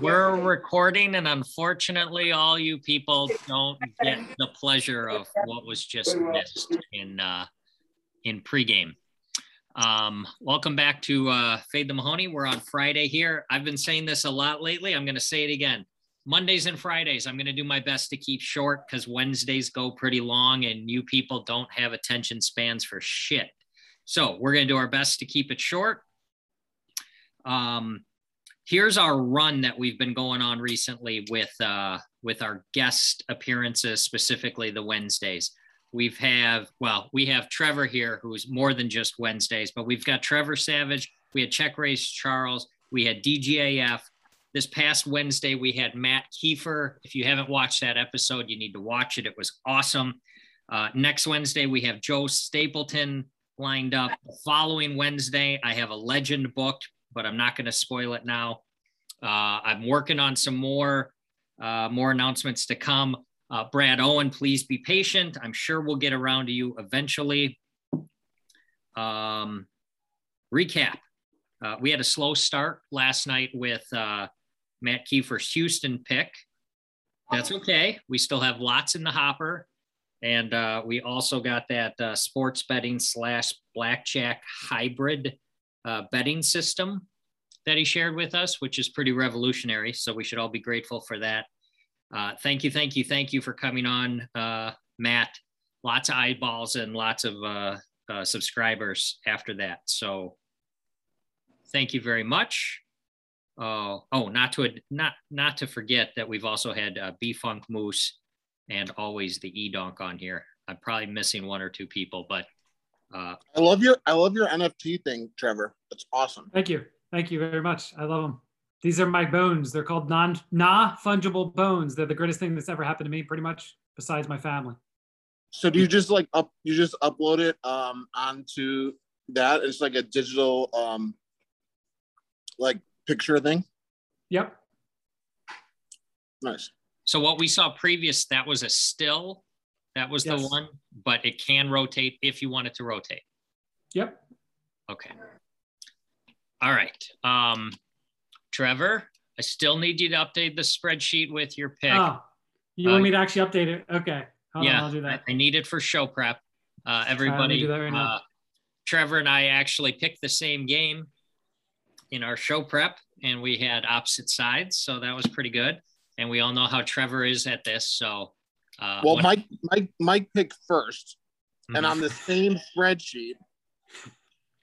we're recording, and unfortunately, all you people don't get the pleasure of what was just missed in uh, in pregame. Um, welcome back to uh, Fade the Mahoney. We're on Friday here. I've been saying this a lot lately. I'm going to say it again. Mondays and Fridays, I'm going to do my best to keep short because Wednesdays go pretty long and you people don't have attention spans for shit. So we're going to do our best to keep it short. Um, here's our run that we've been going on recently with uh, with our guest appearances, specifically the Wednesdays. We've have well, we have Trevor here, who's more than just Wednesdays, but we've got Trevor Savage. We had Check Raise Charles. We had DGAF. This past Wednesday, we had Matt Kiefer. If you haven't watched that episode, you need to watch it. It was awesome. Uh, next Wednesday, we have Joe Stapleton lined up. The following Wednesday, I have a legend booked, but I'm not going to spoil it now. Uh, I'm working on some more uh, more announcements to come. Uh, Brad Owen, please be patient. I'm sure we'll get around to you eventually. Um, recap. Uh, we had a slow start last night with uh, Matt Kiefer's Houston pick. That's okay. We still have lots in the hopper. And uh, we also got that sports betting slash blackjack hybrid uh, betting system that he shared with us, which is pretty revolutionary. So we should all be grateful for that. Uh, thank you, thank you, thank you for coming on, uh, Matt. Lots of eyeballs and lots of uh, subscribers after that. So thank you very much. Oh, oh, not to not not to forget that we've also had uh, B Funk Moose and always the E Donk on here. I'm probably missing one or two people, but uh, I love your I love your NFT thing, Trevor. That's awesome. Thank you, thank you very much. I love them. These are my bones. They're called non non fungible bones. They're the greatest thing that's ever happened to me, pretty much, besides my family. So do you just like up you just upload it um onto that? It's like a digital um like picture thing? Yep. Nice. So what we saw previous, that was a still. That was yes. the one, but it can rotate if you want it to rotate. Yep. Okay. All right. Um, Trevor, I still need you to update the spreadsheet with your pick. Oh, you want uh, me to actually update it? Okay. Hold yeah, on, I'll do that. I, I, need it for show prep. Uh, everybody, right, right uh, Trevor and I actually picked the same game in our show prep and we had opposite sides. So that was pretty good. And we all know how Trevor is at this. So, uh, well, what... Mike, Mike, Mike picked 1st mm-hmm. and on the same spreadsheet,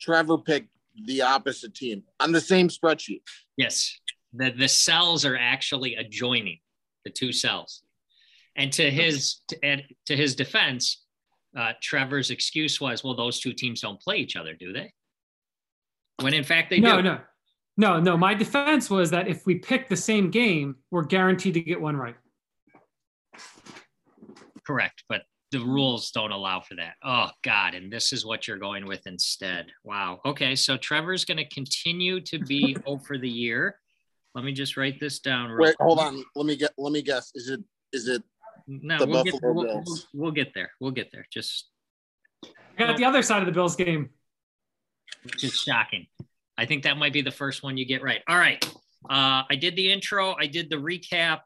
Trevor picked the opposite team on the same spreadsheet. Yes. The, the cells are actually adjoining the two cells. And to his, to, to his defense, uh, Trevor's excuse was, well, those two teams don't play each other, do they? When in fact they no, do. No, no. No, no. My defense was that if we pick the same game, we're guaranteed to get one right. Correct, but the rules don't allow for that. Oh God, and this is what you're going with instead. Wow. Okay, so Trevor's going to continue to be over the year. Let me just write this down. Wait, hold on. Let me get. Let me guess. Is it? Is it? No, we'll get, we'll, we'll, we'll get there. We'll get there. Just. I got the other side of the Bills game. Which is shocking. I think that might be the first one you get right. All right. Uh, I did the intro, I did the recap.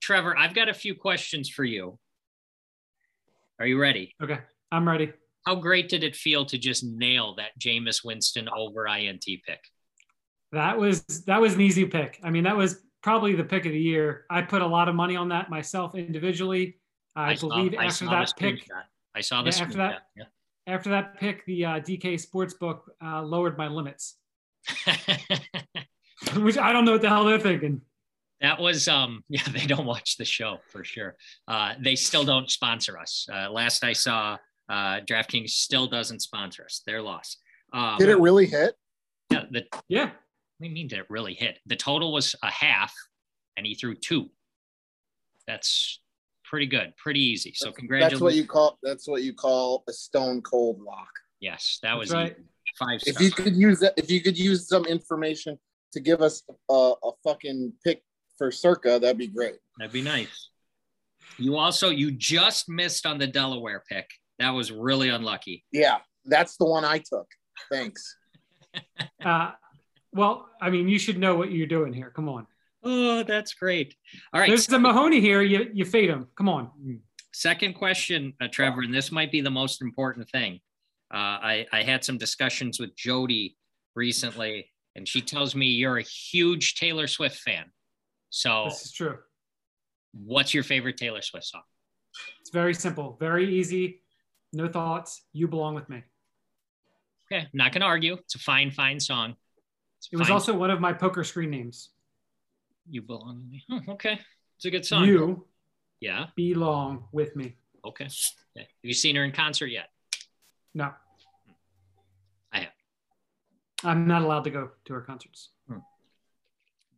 Trevor, I've got a few questions for you. Are you ready? Okay, I'm ready. How great did it feel to just nail that Jameis Winston over INT pick? That was that was an easy pick. I mean, that was probably the pick of the year. I put a lot of money on that myself individually. I, I believe saw, after that pick, I saw this yeah, after that. Yeah. After that pick, the uh, DK Sportsbook uh, lowered my limits. Which I don't know what the hell they're thinking. That was um yeah, they don't watch the show for sure. Uh they still don't sponsor us. Uh last I saw uh DraftKings still doesn't sponsor us. Their loss. Um, did it really hit? Yeah, the yeah. What do you mean did it really hit? The total was a half and he threw two. That's pretty good, pretty easy. So congratulations. That's what you call that's what you call a stone cold lock. Yes, that was right five. If you could use that, if you could use some information to give us a, a fucking pick for Circa, that'd be great. That'd be nice. You also you just missed on the Delaware pick. That was really unlucky. Yeah, that's the one I took. Thanks. uh, well, I mean, you should know what you're doing here. Come on. Oh, that's great. All right. There's the Mahoney here. You you fade him. Come on. Second question, uh, Trevor, and this might be the most important thing. Uh, I, I had some discussions with Jody recently, and she tells me you're a huge Taylor Swift fan. So this is true. What's your favorite Taylor Swift song? It's very simple, very easy. No thoughts. You belong with me. Okay, not gonna argue. It's a fine, fine song. It was also one of my poker screen names. You belong with me. Oh, okay, it's a good song. You, yeah, belong with me. Okay. okay. Have you seen her in concert yet? No. I have. I'm not allowed to go to her concerts.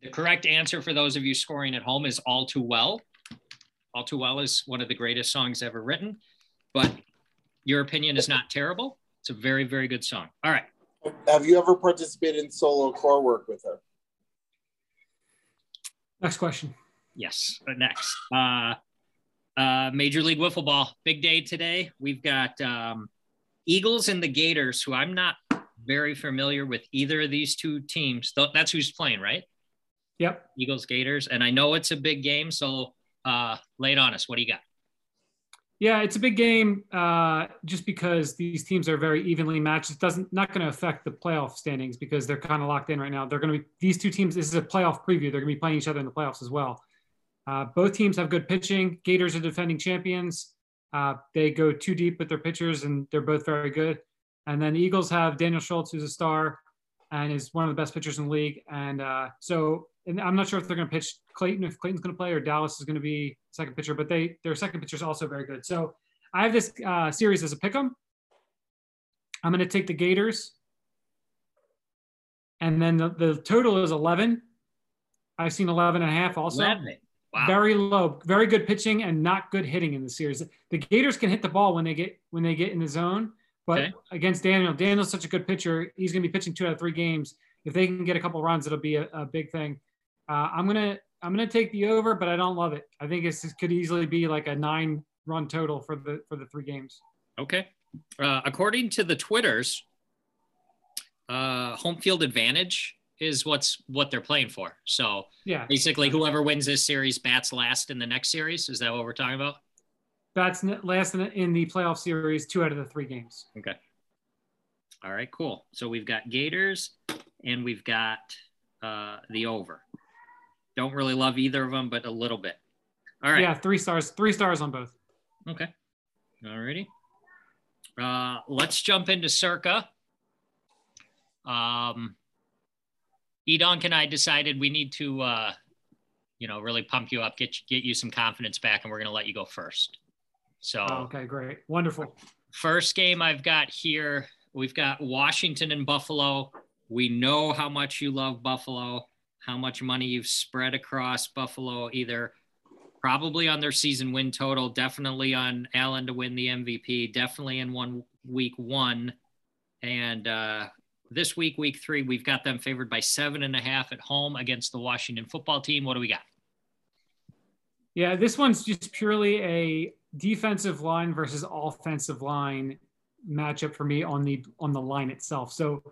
The correct answer for those of you scoring at home is All Too Well. All Too Well is one of the greatest songs ever written, but your opinion is not terrible. It's a very, very good song. All right. Have you ever participated in solo core work with her? Next question. Yes. Next. Uh, uh, Major League Wiffle Ball. Big day today. We've got um, Eagles and the Gators, who I'm not very familiar with either of these two teams. That's who's playing, right? Yep. Eagles, Gators. And I know it's a big game. So uh, lay it on us. What do you got? Yeah, it's a big game uh, just because these teams are very evenly matched. It doesn't not going to affect the playoff standings because they're kind of locked in right now. They're going to be these two teams. This is a playoff preview. They're going to be playing each other in the playoffs as well. Uh, both teams have good pitching. Gators are defending champions. Uh, they go too deep with their pitchers, and they're both very good. And then the Eagles have Daniel Schultz, who's a star and is one of the best pitchers in the league. And uh, so, and I'm not sure if they're going to pitch Clayton, if Clayton's going to play, or Dallas is going to be second pitcher. But they their second pitcher is also very good. So I have this uh, series as a pick 'em. I'm going to take the Gators, and then the, the total is 11. I've seen 11 and a half also. 11. Wow. Very low, very good pitching and not good hitting in the series. The Gators can hit the ball when they get when they get in the zone, but okay. against Daniel, Daniel's such a good pitcher. He's going to be pitching two out of three games. If they can get a couple runs, it'll be a, a big thing. Uh, I'm gonna I'm gonna take the over, but I don't love it. I think it could easily be like a nine run total for the for the three games. Okay. Uh, according to the Twitters, uh, home field advantage is what's what they're playing for. So yeah, basically, whoever wins this series bats last in the next series. Is that what we're talking about? Bats last in the, in the playoff series, two out of the three games. Okay. All right, cool. So we've got Gators and we've got uh, the over. Don't really love either of them, but a little bit. All right. Yeah, three stars. Three stars on both. Okay. All righty. Uh, let's jump into Circa. Um, Edonk and I decided we need to, uh, you know, really pump you up, get you, get you some confidence back, and we're going to let you go first. So oh, okay, great, wonderful. First game I've got here, we've got Washington and Buffalo. We know how much you love Buffalo, how much money you've spread across Buffalo, either probably on their season win total, definitely on Allen to win the MVP, definitely in one week one. And uh, this week, week three, we've got them favored by seven and a half at home against the Washington football team. What do we got? Yeah, this one's just purely a defensive line versus offensive line matchup for me on the on the line itself. So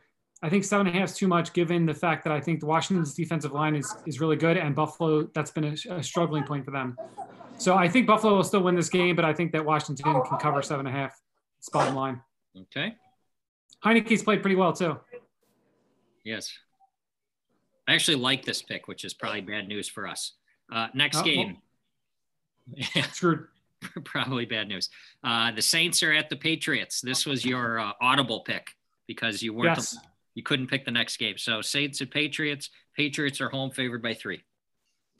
I think seven and a half is too much given the fact that I think the Washington's defensive line is is really good and Buffalo that's been a, a struggling point for them. So I think Buffalo will still win this game, but I think that Washington can cover seven and a half. It's bottom line. Okay. Heinicke's played pretty well too. Yes. I actually like this pick, which is probably bad news for us. Uh, next oh, game. Well, screwed. probably bad news. Uh, the Saints are at the Patriots. This was your uh, audible pick because you weren't yes. You couldn't pick the next game. So Saints and Patriots. Patriots are home favored by three.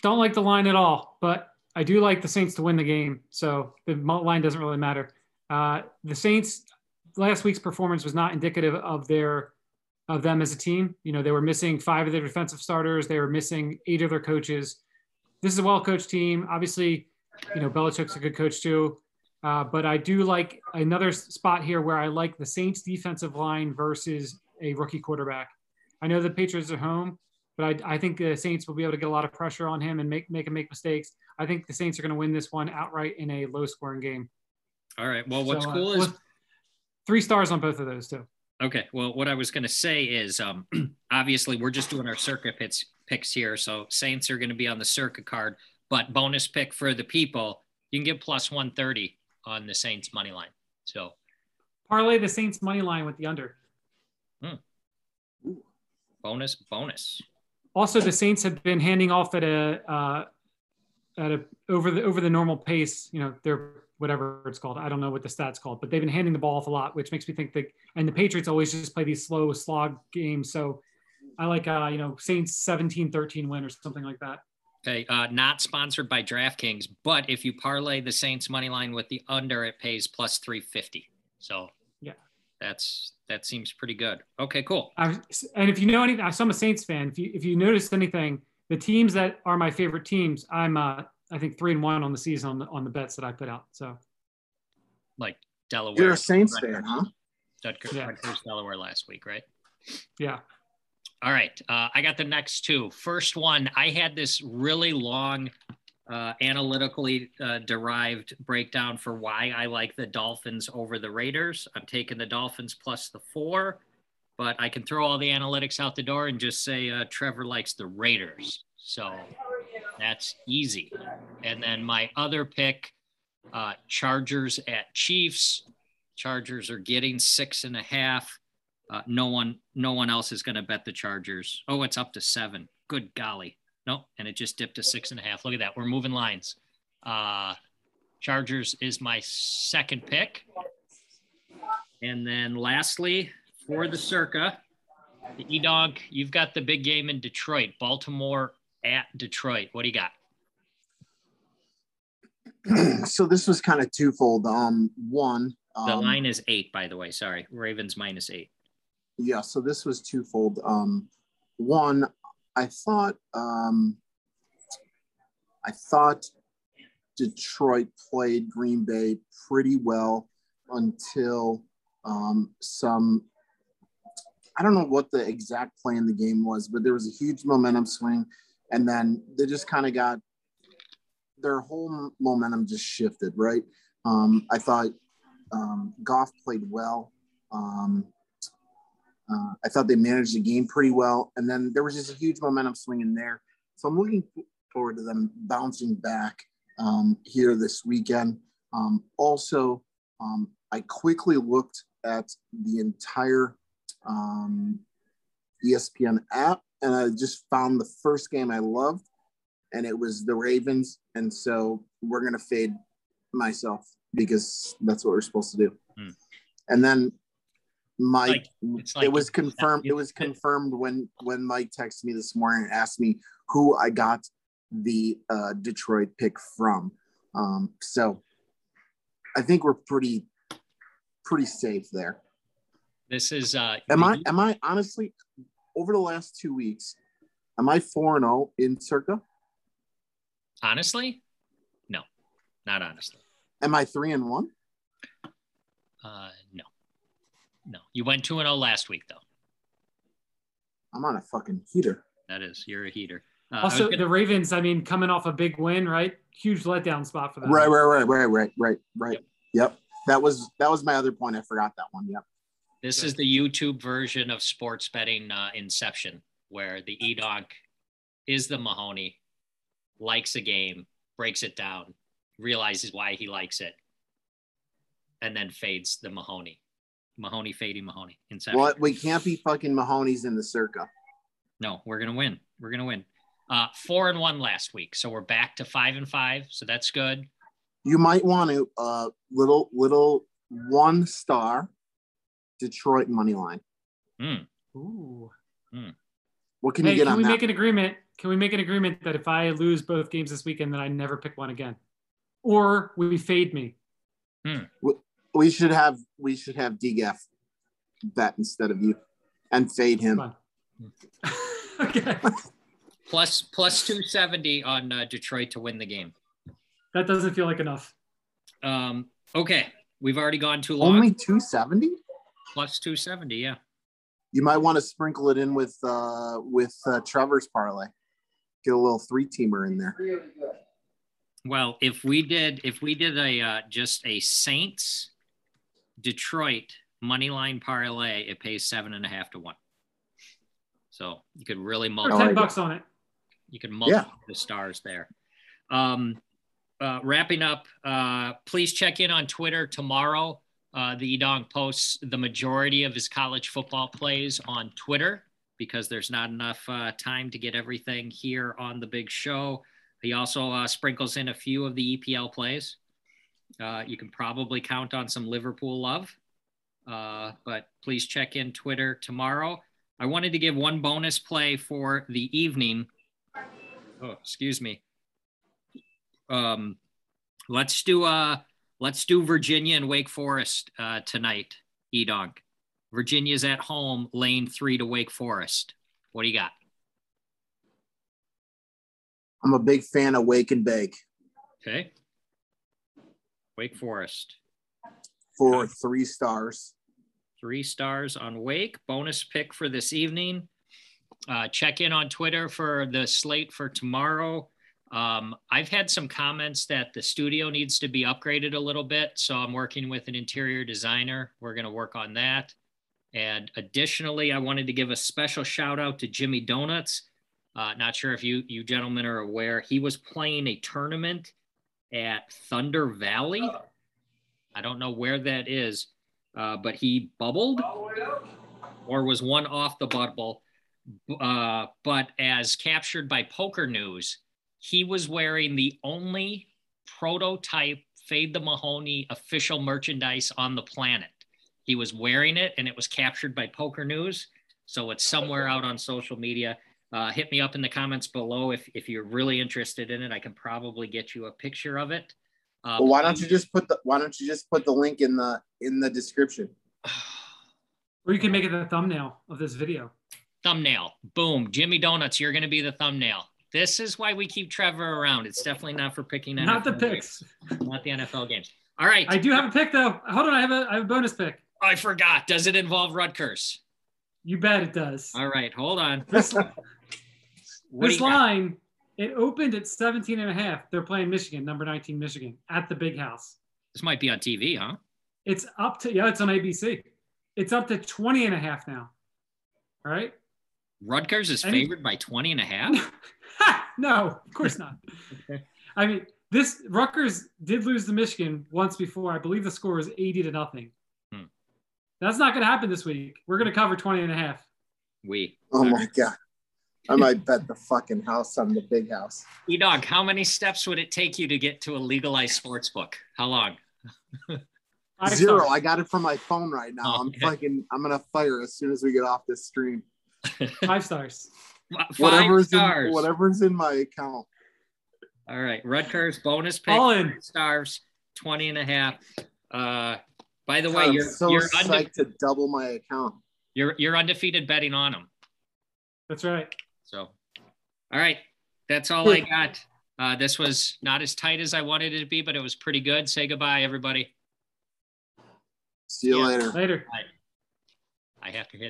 Don't like the line at all, but I do like the Saints to win the game. So the line doesn't really matter. Uh, the Saints last week's performance was not indicative of their of them as a team. You know, they were missing five of their defensive starters. They were missing eight of their coaches. This is a well coached team. Obviously, you know, Belichick's a good coach too. Uh, but I do like another spot here where I like the Saints defensive line versus a rookie quarterback. I know the Patriots are home, but I, I think the Saints will be able to get a lot of pressure on him and make make him make mistakes. I think the Saints are going to win this one outright in a low scoring game. All right. Well, what's so, uh, cool uh, is three stars on both of those too. Okay. Well, what I was going to say is, um, obviously, we're just doing our Circa picks picks here, so Saints are going to be on the Circa card. But bonus pick for the people, you can get plus one thirty on the Saints money line. So parlay the Saints money line with the under. Hmm. Bonus, bonus. Also, the Saints have been handing off at a uh, at a over the over the normal pace. You know, they're whatever it's called. I don't know what the stats called, but they've been handing the ball off a lot, which makes me think that. And the Patriots always just play these slow slog games. So I like, uh, you know, Saints 17 13 win or something like that. Okay. Uh, not sponsored by DraftKings, but if you parlay the Saints money line with the under, it pays plus 350. So yeah, that's that seems pretty good. Okay, cool. I, and if you know anything, I'm a Saints fan. If you if you noticed anything, the teams that are my favorite teams, I'm uh, I think three and one on the season on the on the bets that I put out. So, like Delaware, you're a Saints fan, huh? Rutgers, yeah. Delaware last week, right? Yeah. All right, uh, I got the next two. First one, I had this really long, uh, analytically uh, derived breakdown for why I like the Dolphins over the Raiders. I'm taking the Dolphins plus the four, but I can throw all the analytics out the door and just say uh, Trevor likes the Raiders. So that's easy. And then my other pick, uh, Chargers at Chiefs. Chargers are getting six and a half. Uh, no one, no one else is going to bet the Chargers. Oh, it's up to seven. Good golly. No, and it just dipped to six and a half. Look at that. We're moving lines. Uh, Chargers is my second pick. And then lastly, for the circa, the E Dog, you've got the big game in Detroit, Baltimore at Detroit. What do you got? so this was kind of twofold. Um, one, um, the line is eight, by the way. Sorry, Ravens minus eight. Yeah, so this was twofold. Um, one, I thought, um, I thought Detroit played Green Bay pretty well until um, some. I don't know what the exact play in the game was, but there was a huge momentum swing, and then they just kind of got their whole momentum just shifted, right? Um, I thought um, Goff played well. Um, uh, I thought they managed the game pretty well. And then there was just a huge momentum swing in there. So I'm looking forward to them bouncing back um, here this weekend. Um, also, um, I quickly looked at the entire um, ESPN app and I just found the first game I loved and it was the Ravens. And so we're going to fade myself because that's what we're supposed to do. Hmm. And then Mike, like, like it was confirmed. It was confirmed when when Mike texted me this morning and asked me who I got the uh, Detroit pick from. Um, so I think we're pretty pretty safe there. This is. Uh, am I? Am I honestly over the last two weeks? Am I four and zero oh in Circa? Honestly, no, not honestly. Am I three and one? Uh, no, no. You went two and zero oh last week, though. I'm on a fucking heater. That is, you're a heater. Uh, also, gonna... the Ravens. I mean, coming off a big win, right? Huge letdown spot for them. Right, right, right, right, right, right, right. Yep. yep. That was that was my other point. I forgot that one. Yep. This is the YouTube version of sports betting uh, Inception, where the E Dog is the Mahoney, likes a game, breaks it down, realizes why he likes it, and then fades the Mahoney. Mahoney fading Mahoney. Inception. Well, we can't be fucking Mahoney's in the circa. No, we're gonna win. We're gonna win. Uh, four and one last week, so we're back to five and five. So that's good. You might want to uh, little little one star Detroit money line. Mm. Ooh. Mm. What can hey, you get on that? can on we that? make an agreement? Can we make an agreement that if I lose both games this weekend, that I never pick one again, or we fade me? Hmm. We should have we should have DGF bet instead of you, and fade him. okay. plus plus two seventy on uh, Detroit to win the game. That doesn't feel like enough. Um. Okay, we've already gone too long. Only two seventy. Plus two seventy. Yeah you might want to sprinkle it in with uh, with uh, Trevor's parlay. Get a little three teamer in there. Well, if we did if we did a uh, just a Saints Detroit money line parlay, it pays seven and a half to one. So you could really Or multiply. ten bucks on it. You can multiply the stars there. Um, uh, wrapping up, uh, please check in on Twitter tomorrow. Uh, the Edong posts the majority of his college football plays on Twitter because there's not enough uh, time to get everything here on the big show. He also uh, sprinkles in a few of the EPL plays. Uh, you can probably count on some Liverpool love, uh, but please check in Twitter tomorrow. I wanted to give one bonus play for the evening. Oh, excuse me. Um, let's do uh, let's do Virginia and Wake Forest uh, tonight. Edonk. Virginia's at home, lane three to Wake Forest. What do you got? I'm a big fan of Wake and Bake Okay. Wake Forest. for three stars. Three stars on Wake. Bonus pick for this evening. Uh, check in on Twitter for the slate for tomorrow. Um, I've had some comments that the studio needs to be upgraded a little bit. So I'm working with an interior designer. We're going to work on that. And additionally, I wanted to give a special shout out to Jimmy Donuts. Uh, not sure if you you gentlemen are aware, he was playing a tournament at Thunder Valley. I don't know where that is, uh, but he bubbled or was one off the bubble. Uh, but as captured by Poker News, he was wearing the only prototype Fade the Mahoney official merchandise on the planet. He was wearing it and it was captured by Poker News. So it's somewhere out on social media. Uh, hit me up in the comments below if, if you're really interested in it. I can probably get you a picture of it. Uh, Well, why don't you just put the Why don't you just put the link in the in the description? Or you can make it the thumbnail of this video. thumbnail. Boom. Jimmy Donuts, you're going to be the thumbnail. This is why we keep Trevor around. It's definitely not for picking Not the picks. games, not the NFL games. All right. I do have a pick though. Hold on, I have a I have a bonus pick. I forgot. Does it involve Rutgers? You bet it does. All right. Hold on. This, this you got? line, it opened at 17 and a half. They're playing Michigan, number 19 Michigan, at the big house. This might be on TV, huh? It's up to yeah, it's on ABC. It's up to 20 and a half now. All right. Rutgers is Any- favored by 20 and a half. No, of course not. Okay. I mean, this Rutgers did lose to Michigan once before. I believe the score was 80 to nothing. That's not going to happen this week. We're going to cover 20 and a half. We. Oh my god! I might bet the fucking house on the big house. E-Dog, how many steps would it take you to get to a legalized sports book? How long? Zero. I got it from my phone right now. Oh, I'm okay. fucking. I'm gonna fire as soon as we get off this stream. Five stars. Five Whatever's stars. in whatever's in my account. All right. Rutgers bonus pick. All in. five stars, 20 and a half. Uh, by the God, way, I'm you're, so you're, psyched unde- to double my account. you're, you're undefeated betting on them. That's right. So, all right. That's all I got. Uh, this was not as tight as I wanted it to be, but it was pretty good. Say goodbye, everybody. See you Yeah. later. Later. I have to hit